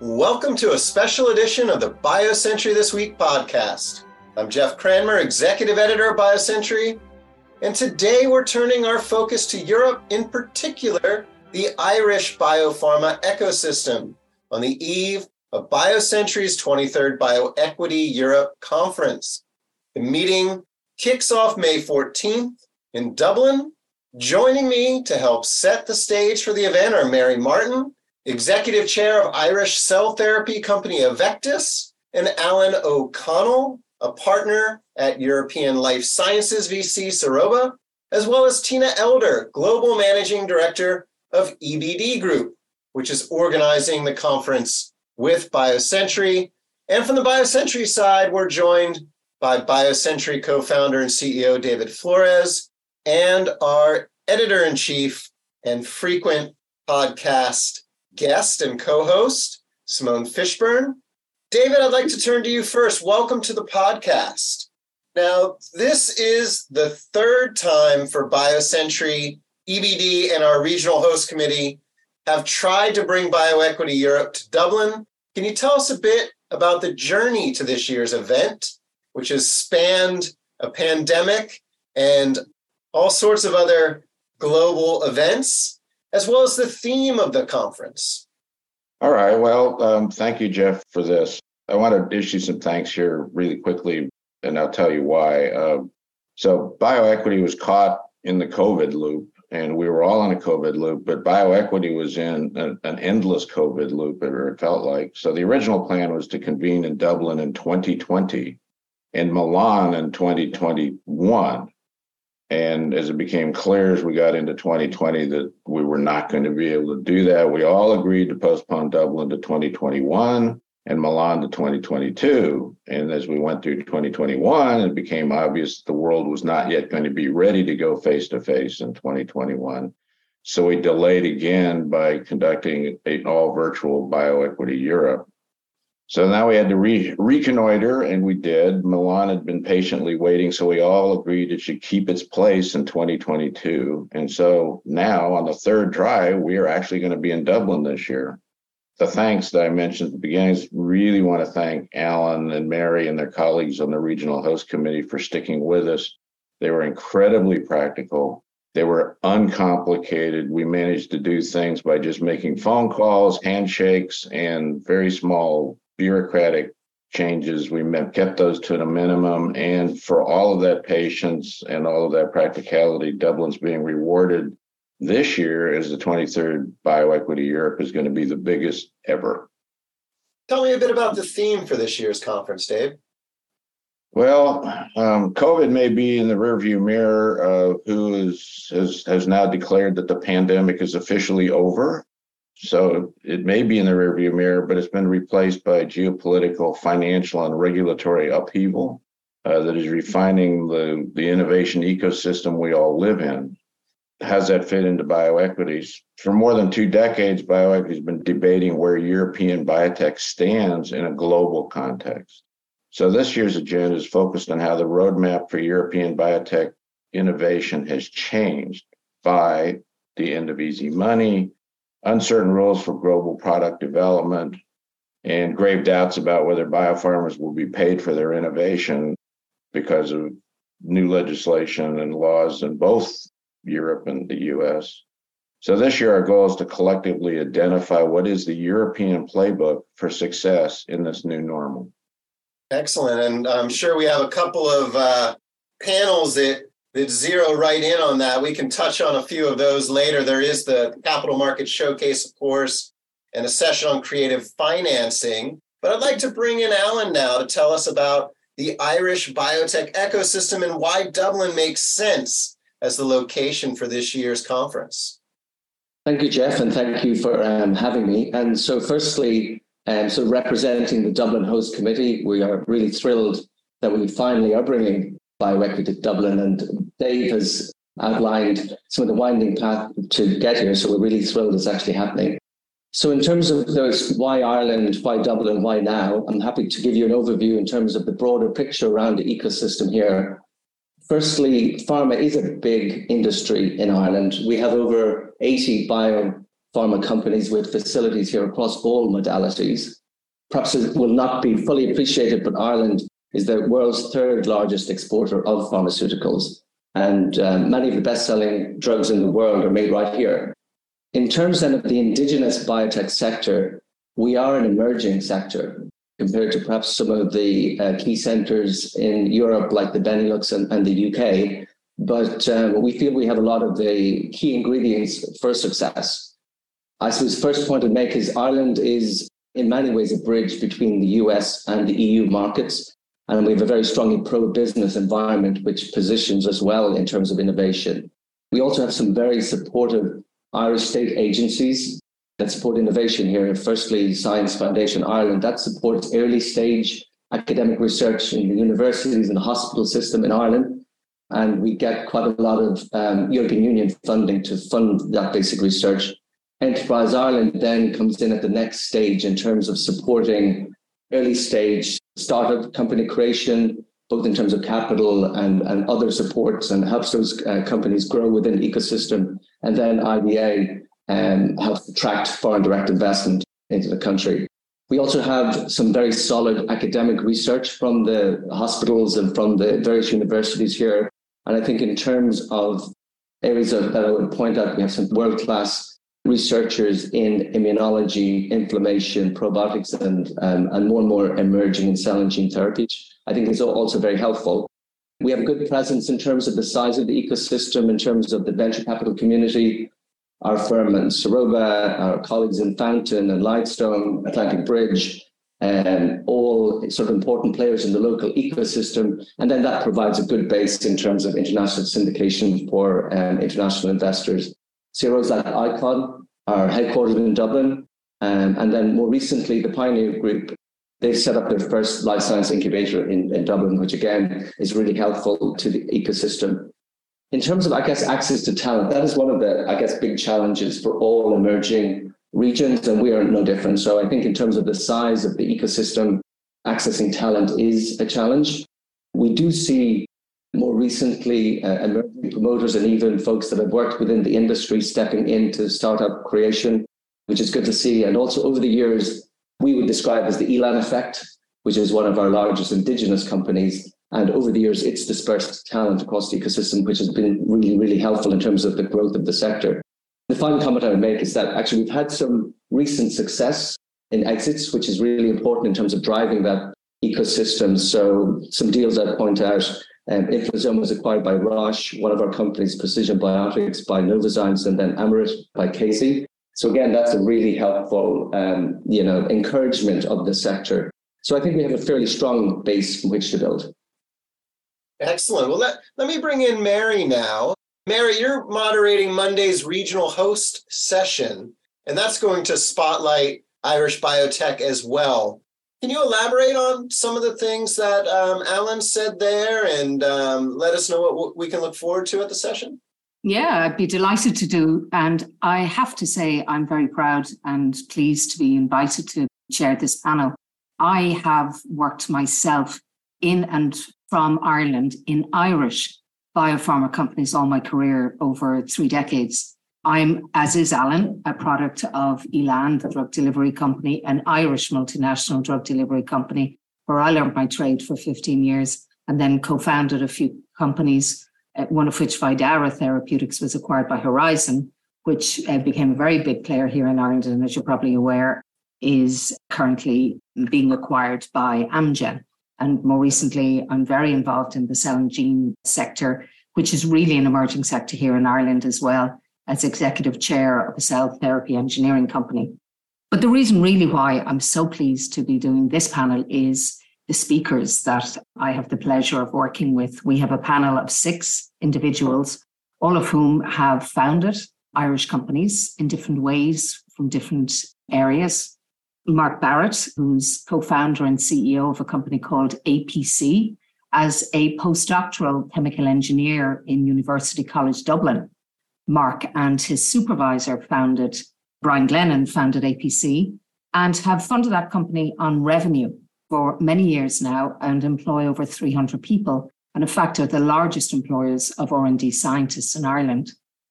Welcome to a special edition of the BioCentury This Week podcast. I'm Jeff Cranmer, Executive Editor of BioCentury, and today we're turning our focus to Europe, in particular, the Irish biopharma ecosystem, on the eve of BioCentury's 23rd BioEquity Europe Conference. The meeting kicks off May 14th in Dublin. Joining me to help set the stage for the event are Mary Martin, Executive Chair of Irish cell therapy company Avectas, and Alan O'Connell, a partner at European Life Sciences VC Seroba, as well as Tina Elder, Global Managing Director of EBD Group, which is organizing the conference with BioCentury. And from the BioCentury side, we're joined by BioCentury co founder and CEO David Flores and our editor in chief and frequent podcast guest and co host, Simone Fishburn. David, I'd like to turn to you first. Welcome to the podcast. Now, this is the third time for BioCentury, EBD, and our regional host committee have tried to bring BioEquity Europe to Dublin. Can you tell us a bit about the journey to this year's event, which has spanned a pandemic and all sorts of other global events? As well as the theme of the conference. All right. Well, um, thank you, Jeff, for this. I want to issue some thanks here really quickly, and I'll tell you why. Uh, so, bioequity was caught in the COVID loop, and we were all in a COVID loop, but bioequity was in a, an endless COVID loop, it felt like. So, the original plan was to convene in Dublin in 2020 and Milan in 2021. And as it became clear as we got into 2020 that we were not going to be able to do that, we all agreed to postpone Dublin to 2021 and Milan to 2022. And as we went through 2021, it became obvious the world was not yet going to be ready to go face to face in 2021. So we delayed again by conducting an all virtual BioEquity Europe. So now we had to re- reconnoiter, and we did. Milan had been patiently waiting, so we all agreed it should keep its place in 2022. And so now, on the third try, we are actually going to be in Dublin this year. The thanks that I mentioned at the beginning really want to thank Alan and Mary and their colleagues on the regional host committee for sticking with us. They were incredibly practical. They were uncomplicated. We managed to do things by just making phone calls, handshakes, and very small bureaucratic changes. We kept those to a minimum. And for all of that patience and all of that practicality, Dublin's being rewarded this year as the 23rd BioEquity Europe is going to be the biggest ever. Tell me a bit about the theme for this year's conference, Dave. Well, um, COVID may be in the rearview mirror. Uh, who is, has has now declared that the pandemic is officially over, so it may be in the rearview mirror, but it's been replaced by geopolitical, financial, and regulatory upheaval uh, that is refining the, the innovation ecosystem we all live in. How's that fit into bioequities? For more than two decades, bioequity has been debating where European biotech stands in a global context. So this year's agenda is focused on how the roadmap for European biotech innovation has changed by the end of easy money, uncertain rules for global product development, and grave doubts about whether biopharmas will be paid for their innovation because of new legislation and laws in both Europe and the US. So this year, our goal is to collectively identify what is the European playbook for success in this new normal. Excellent. And I'm sure we have a couple of uh, panels that that zero right in on that. We can touch on a few of those later. There is the capital market showcase, of course, and a session on creative financing. But I'd like to bring in Alan now to tell us about the Irish biotech ecosystem and why Dublin makes sense as the location for this year's conference. Thank you, Jeff, and thank you for um, having me. And so, firstly, um, so representing the Dublin Host Committee, we are really thrilled that we finally are bringing bioequity Dublin, and Dave has outlined some of the winding path to get here. So we're really thrilled it's actually happening. So in terms of those why Ireland, why Dublin, why now, I'm happy to give you an overview in terms of the broader picture around the ecosystem here. Firstly, pharma is a big industry in Ireland. We have over 80 biopharma companies with facilities here across all modalities. Perhaps it will not be fully appreciated, but Ireland is the world's third largest exporter of pharmaceuticals. And um, many of the best selling drugs in the world are made right here. In terms then of the indigenous biotech sector, we are an emerging sector compared to perhaps some of the uh, key centers in Europe, like the Benelux and, and the UK. But um, we feel we have a lot of the key ingredients for success. I suppose first point to make is Ireland is in many ways a bridge between the US and the EU markets. And we have a very strongly pro business environment, which positions us well in terms of innovation. We also have some very supportive Irish state agencies that support innovation here. Firstly, Science Foundation Ireland, that supports early stage academic research in the universities and the hospital system in Ireland. And we get quite a lot of um, European Union funding to fund that basic research. Enterprise Ireland then comes in at the next stage in terms of supporting early stage startup company creation, both in terms of capital and, and other supports, and helps those uh, companies grow within the ecosystem. And then IDA um, helps attract foreign direct investment into the country. We also have some very solid academic research from the hospitals and from the various universities here. And I think in terms of areas of, that I would point out, we have some world class researchers in immunology, inflammation, probiotics, and, um, and more and more emerging in cell and gene therapy. I think is also very helpful. We have a good presence in terms of the size of the ecosystem, in terms of the venture capital community. Our firm and Seroba, our colleagues in Fountain and Lightstone, Atlantic Bridge, and um, all sort of important players in the local ecosystem. And then that provides a good base in terms of international syndication for um, international investors. CROs like ICON are headquartered in Dublin. Um, and then more recently, the Pioneer Group, they've set up their first life science incubator in, in Dublin, which again is really helpful to the ecosystem. In terms of, I guess, access to talent, that is one of the, I guess, big challenges for all emerging regions, and we are no different. So I think in terms of the size of the ecosystem, accessing talent is a challenge. We do see more recently uh, emerging promoters and even folks that have worked within the industry stepping into startup creation, which is good to see. And also over the years, we would describe as the Elan effect, which is one of our largest indigenous companies. And over the years, it's dispersed talent across the ecosystem, which has been really, really helpful in terms of the growth of the sector. The final comment I would make is that actually we've had some recent success in exits, which is really important in terms of driving that ecosystem. So some deals I'd point out um, was acquired by Roche, one of our companies, Precision Biotics by Novozymes, and then Amryt by Chiesi. So again, that's a really helpful, um, you know, encouragement of the sector. So I think we have a fairly strong base from which to build. Excellent. Well, let, let me bring in Mary now. Mary, you're moderating Monday's regional host session, and that's going to spotlight Irish biotech as well. Can you elaborate on some of the things that um, Alan said there and um, let us know what we can look forward to at the session? Yeah, I'd be delighted to do. And I have to say, I'm very proud and pleased to be invited to chair this panel. I have worked myself in and from Ireland in Irish biopharma companies all my career over three decades. I'm, as is Alan, a product of Elan, the drug delivery company, an Irish multinational drug delivery company, where I learned my trade for 15 years and then co founded a few companies, uh, one of which Vidara Therapeutics was acquired by Horizon, which uh, became a very big player here in Ireland. And as you're probably aware, is currently being acquired by Amgen. And more recently, I'm very involved in the cell and gene sector, which is really an emerging sector here in Ireland as well as executive chair of a cell therapy engineering company. But the reason, really, why I'm so pleased to be doing this panel is the speakers that I have the pleasure of working with. We have a panel of six individuals, all of whom have founded Irish companies in different ways from different areas. Mark Barrett, who's co founder and CEO of a company called APC, as a postdoctoral chemical engineer in University College Dublin. Mark and his supervisor founded, Brian Glennon founded APC and have funded that company on revenue for many years now and employ over 300 people and in fact are the largest employers of R&D scientists in Ireland.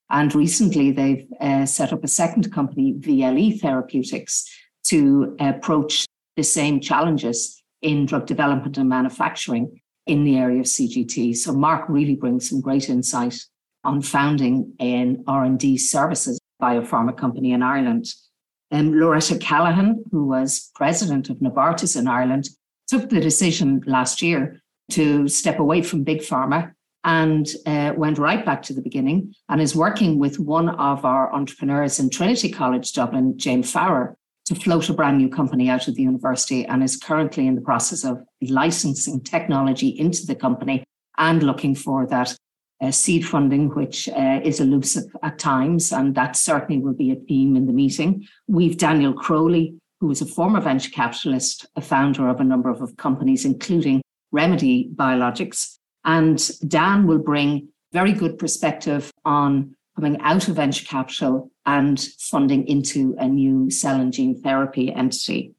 And recently, they've uh, set up a second company, VLE Therapeutics, to approach the same challenges in drug development and manufacturing in the area of CGT. So Mark really brings some great insight on founding an R&D services biopharma company in Ireland. Um, Loretta Callahan, who was president of Novartis in Ireland, took the decision last year to step away from big pharma and uh, went right back to the beginning and is working with one of our entrepreneurs in Trinity College Dublin, Jane Farrer, to float a brand new company out of the university and is currently in the process of licensing technology into the company and looking for that uh, seed funding, which uh, is elusive at times. And that certainly will be a theme in the meeting. We've Daniel Crowley, who is a former venture capitalist, a founder of a number of companies, including Remedy Biologics. And Dan will bring very good perspective on coming out of venture capital and funding into a new cell and gene therapy entity.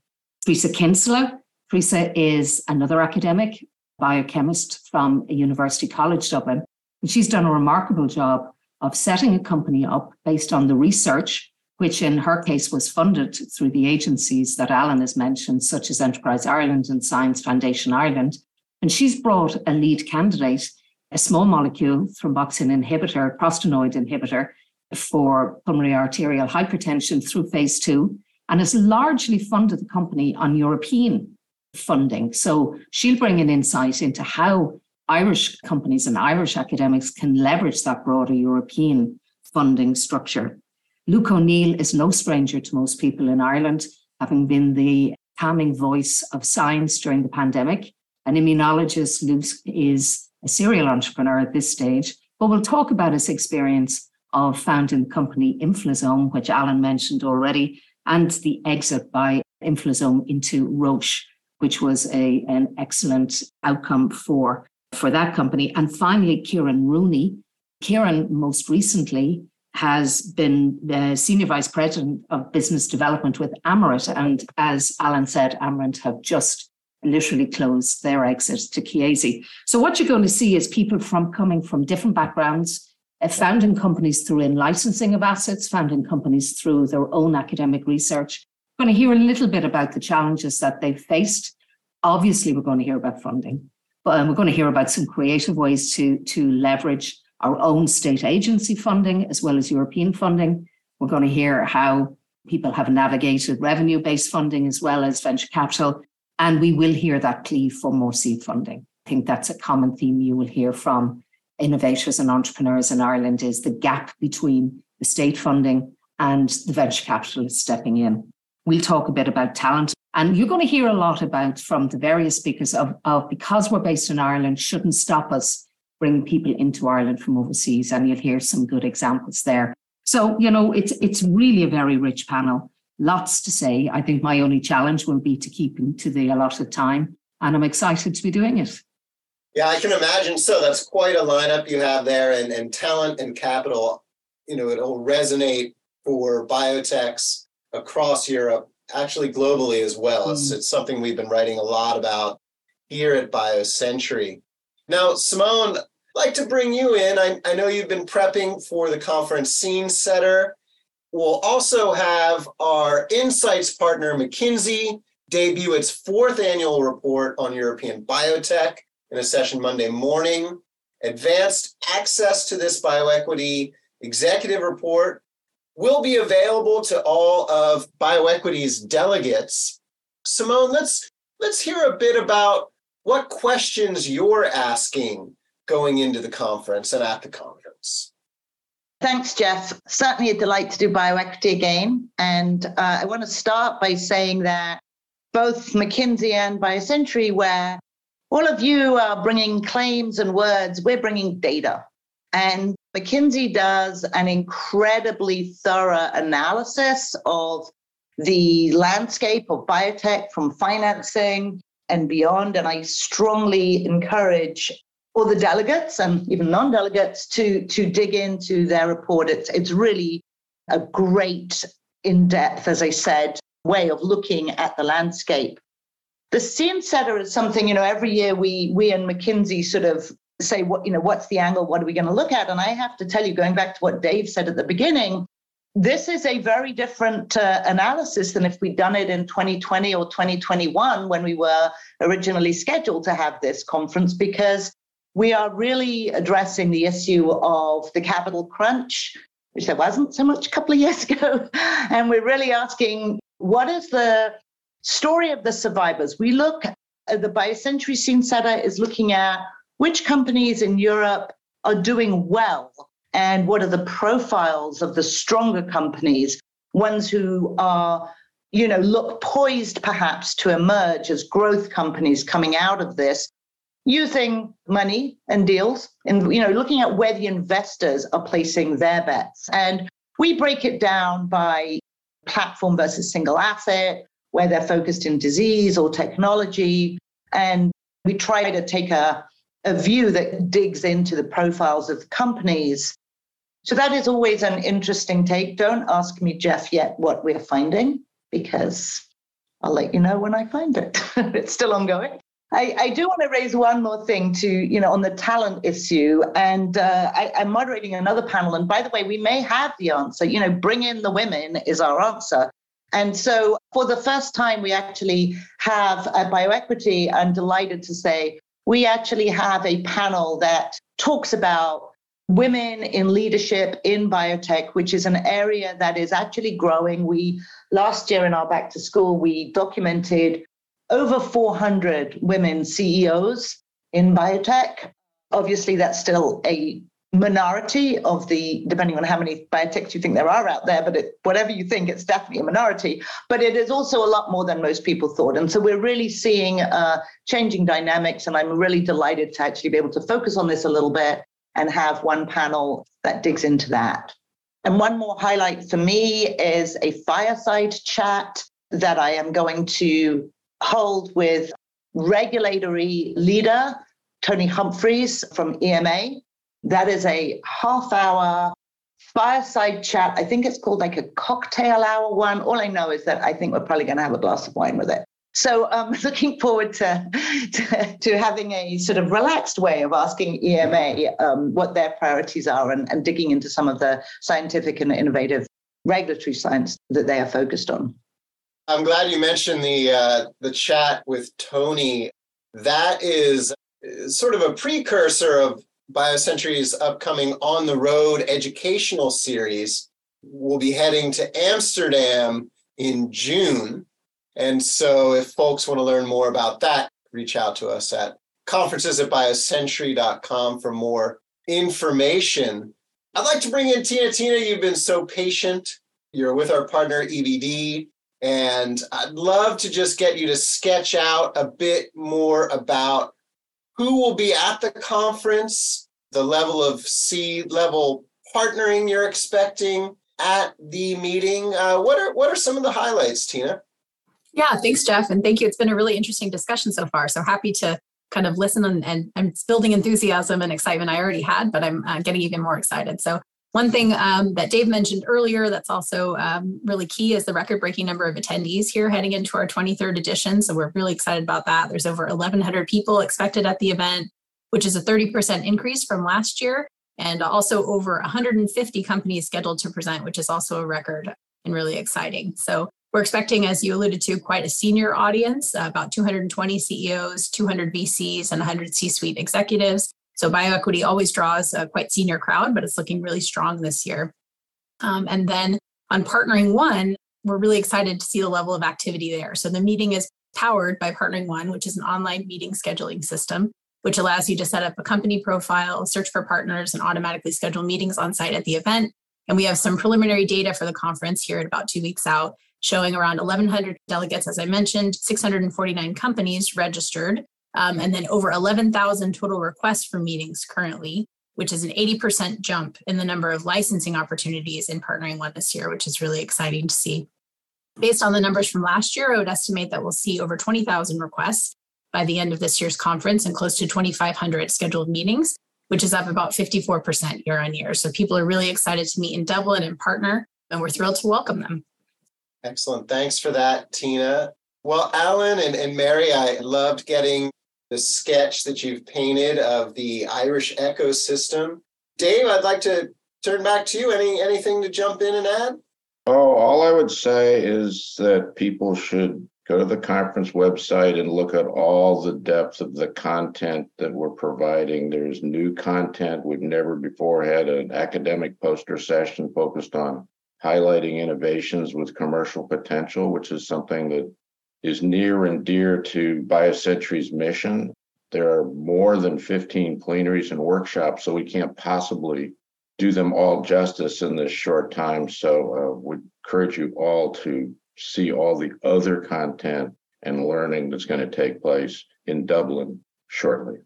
Teresa Kinsella. Teresa is another academic biochemist from University College Dublin. And she's done a remarkable job of setting a company up based on the research, which in her case was funded through the agencies that Alan has mentioned, such as Enterprise Ireland and Science Foundation Ireland. And she's brought a lead candidate a small molecule thromboxane inhibitor, prostanoid inhibitor for pulmonary arterial hypertension through phase two, and has largely funded the company on European funding. So she'll bring an insight into how Irish companies and Irish academics can leverage that broader European funding structure. Luke O'Neill is no stranger to most people in Ireland, having been the calming voice of science during the pandemic. An immunologist, Luke is a serial entrepreneur at this stage, but we'll talk about his experience of founding the company Inflazome, which Alan mentioned already, and the exit by Inflazome into Roche, which was a, an excellent outcome for, for that company. And finally, Kieran Rooney. Kieran, most recently, has been the senior vice president of business development with Amryt. And as Alan said, Amryt have just literally closed their exit to Chiesi. So what you're going to see is people from coming from different backgrounds, uh, founding companies through in licensing of assets, founding companies through their own academic research. We're going to hear a little bit about the challenges that they've faced. Obviously, we're going to hear about funding, but um, we're going to hear about some creative ways to, to leverage our own state agency funding as well as European funding. We're going to hear how people have navigated revenue based funding as well as venture capital and we will hear that plea for more seed funding. I think that's a common theme you will hear from innovators and entrepreneurs in Ireland is the gap between the state funding and the venture capitalists stepping in. We'll talk a bit about talent. And you're going to hear a lot about from the various speakers of, of because we're based in Ireland shouldn't stop us bringing people into Ireland from overseas. And you'll hear some good examples there. So, you know, it's it's really a very rich panel lots to say. I think my only challenge will be to keep to the allotted time, and I'm excited to be doing it. Yeah, I can imagine. So that's quite a lineup you have there, and, and talent and capital. You know, it'll resonate for biotechs across Europe, actually globally as well. Mm. It's, it's something we've been writing a lot about here at BioCentury. Now, Simone, I'd like to bring you in. I, I know you've been prepping for the conference Scene Setter We'll also have our insights partner, McKinsey, debut its fourth annual report on European biotech in a session Monday morning. Advanced access to this bioequity executive report will be available to all of bioequity's delegates. Simone, let's let's hear a bit about what questions you're asking going into the conference and at the conference. Thanks, Jeff. Certainly a delight to do bioequity again. And uh, I want to start by saying that both McKinsey and BioCentury, where all of you are bringing claims and words, we're bringing data. And McKinsey does an incredibly thorough analysis of the landscape of biotech from financing and beyond. And I strongly encourage all the delegates and even non-delegates to to dig into their report. It's it's really a great in-depth, as I said, way of looking at the landscape. The scene setter is something, you know, every year we we and McKinsey sort of say what you know what's the angle? What are we going to look at? And i have to tell you going back to what dave said at the beginning this is a very different uh, analysis than if we'd done it in 2020 or 2021 when we were originally scheduled to have this conference because we are really addressing the issue of the capital crunch which there wasn't so much a couple of years ago. And we're really asking what is the story of the survivors? We look at the biocentury scene setter is looking at which companies in Europe are doing well and what are the profiles of the stronger companies, ones who are, you know, look poised perhaps to emerge as growth companies coming out of this using money and deals and you know looking at where the investors are placing their bets. And we break it down by platform versus single asset where they're focused in disease or technology and we try to take a a view that digs into the profiles of companies. So that is always an interesting take. Don't ask me, Jeff, yet what we're finding, because I'll let you know when I find it. it's still ongoing. I, I, do want to raise one more thing to, you know, on the talent issue. And uh, I, I'm moderating another panel. And by the way, we may have the answer. You know, bring in the women is our answer. And so for the first time, we actually have a bioequity. I'm delighted to say we actually have a panel that talks about women in leadership in biotech, which is an area that is actually growing. We last year in our back to school, we documented over 400 women CEOs in biotech. Obviously, that's still a minority of the, depending on how many biotechs you think there are out there, but it, whatever you think, it's definitely a minority. But it is also a lot more than most people thought. And so we're really seeing uh, changing dynamics. And I'm really delighted to actually be able to focus on this a little bit and have one panel that digs into that. And one more highlight for me is a fireside chat that I am going to hold with regulatory leader Tony Humphreys from EMA that is a half hour fireside chat. I think it's called like a cocktail hour one. All I know is that I think we're probably going to have a glass of wine with it. So I'm um, looking forward to, to, to, having a sort of relaxed way of asking EMA um, what their priorities are and, and digging into some of the scientific and innovative regulatory science that they are focused on. I'm glad you mentioned the uh, the chat with Tony. That is sort of a precursor of BioCentury's upcoming On the Road educational series will be heading to Amsterdam in June. And so if folks want to learn more about that, reach out to us at conferences at biocentury.com for more information. I'd like to bring in Tina. Tina, you've been so patient. You're with our partner EBD. And I'd love to just get you to sketch out a bit more about who will be at the conference, the level of C level partnering you're expecting at the meeting. Uh, what are what are some of the highlights, Tina? Yeah, thanks, Jeff, and thank you. It's been a really interesting discussion so far. So happy to kind of listen and, and I'm building enthusiasm and excitement I already had, but I'm uh, getting even more excited. So one thing um, that Dave mentioned earlier that's also um, really key is the record breaking number of attendees here heading into our 23rd edition. So we're really excited about that. There's over 1,100 people expected at the event, which is a 30% increase from last year, and also over 150 companies scheduled to present, which is also a record and really exciting. So we're expecting, as you alluded to, quite a senior audience, uh, about 220 CEOs, 200 VCs, and 100 C suite executives. So bioequity always draws a quite senior crowd, but it's looking really strong this year. Um, and then on Partnering One, we're really excited to see the level of activity there. So the meeting is powered by Partnering One, which is an online meeting scheduling system, which allows you to set up a company profile, search for partners, and automatically schedule meetings on site at the event. And we have some preliminary data for the conference here at about two weeks out, showing around 1,100 delegates, as I mentioned, 649 companies registered, um, and then over 11,000 total requests for meetings currently, which is an 80% jump in the number of licensing opportunities in Partnering One this year, which is really exciting to see. Based on the numbers from last year, I would estimate that we'll see over 20,000 requests by the end of this year's conference and close to 2,500 scheduled meetings, which is up about 54% year on year. So people are really excited to meet in Dublin and partner, and we're thrilled to welcome them. Excellent. Thanks for that, Tina. Well, Alan and, and Mary, I loved getting the sketch that you've painted of the Irish ecosystem. Dave, I'd like to turn back to you. Any anything to jump in and add? Oh, all I would say is that people should go to the conference website and look at all the depth of the content that we're providing. There's new content. We've never before had an academic poster session focused on highlighting innovations with commercial potential, which is something that is near and dear to BioCentury's mission. There are more than 15 plenaries and workshops, so we can't possibly do them all justice in this short time. So uh, would encourage you all to see all the other content and learning that's going to take place in Dublin shortly.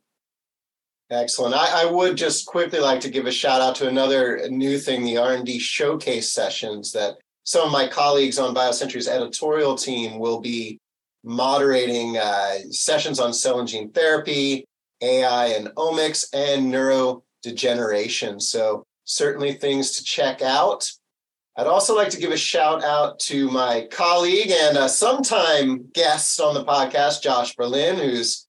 Excellent. I, I, would just quickly like to give a shout out to another new thing, the R&D showcase sessions that some of my colleagues on BioCentury's editorial team will be moderating uh, sessions on cell and gene therapy, AI and omics, and neurodegeneration. So certainly things to check out. I'd also like to give a shout out to my colleague and a sometime guest on the podcast, Josh Berlin, who's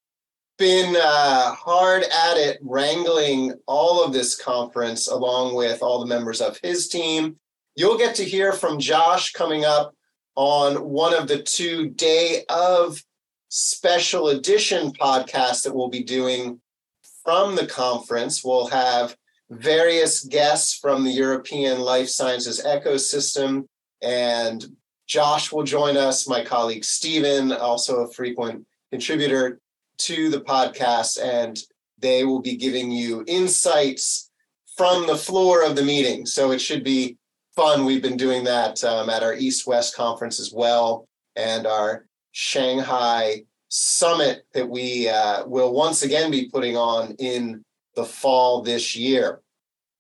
been uh, hard at it wrangling all of this conference along with all the members of his team. You'll get to hear from Josh coming up on one of the two day of special edition podcasts that we'll be doing from the conference. We'll have various guests from the European life sciences ecosystem. And Josh will join us, my colleague Stephen, also a frequent contributor to the podcast, and they will be giving you insights from the floor of the meeting. So it should be fun. We've been doing that um, at our East West conference as well, and our Shanghai summit that we uh, will once again be putting on in the fall this year.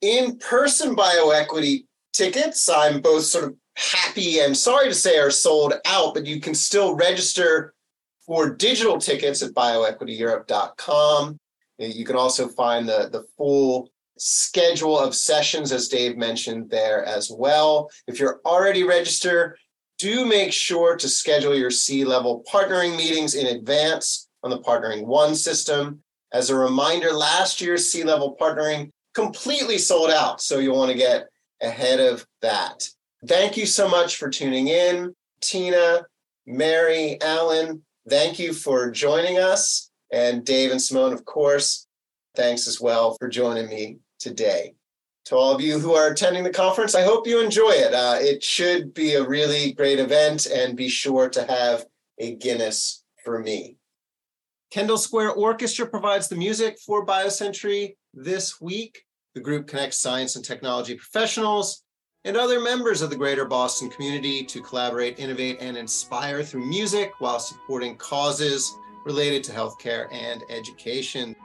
In person bioequity tickets, I'm both sort of happy and sorry to say are sold out, but you can still register for digital tickets at bioequityeurope.com. You can also find the, the full schedule of sessions, as Dave mentioned there as well. If you're already registered, do make sure to schedule your C level partnering meetings in advance on the Partnering One system. As a reminder, last year's C level partnering completely sold out. So you'll want to get ahead of that. Thank you so much for tuning in. Tina, Mary, Alan, thank you for joining us. And Dave and Simone, of course, thanks as well for joining me today. To all of you who are attending the conference, I hope you enjoy it. Uh, it should be a really great event, and be sure to have a Guinness for me. Kendall Square Orchestra provides the music for BioCentury this week. The group connects science and technology professionals and other members of the greater Boston community to collaborate, innovate, and inspire through music while supporting causes related to healthcare and education.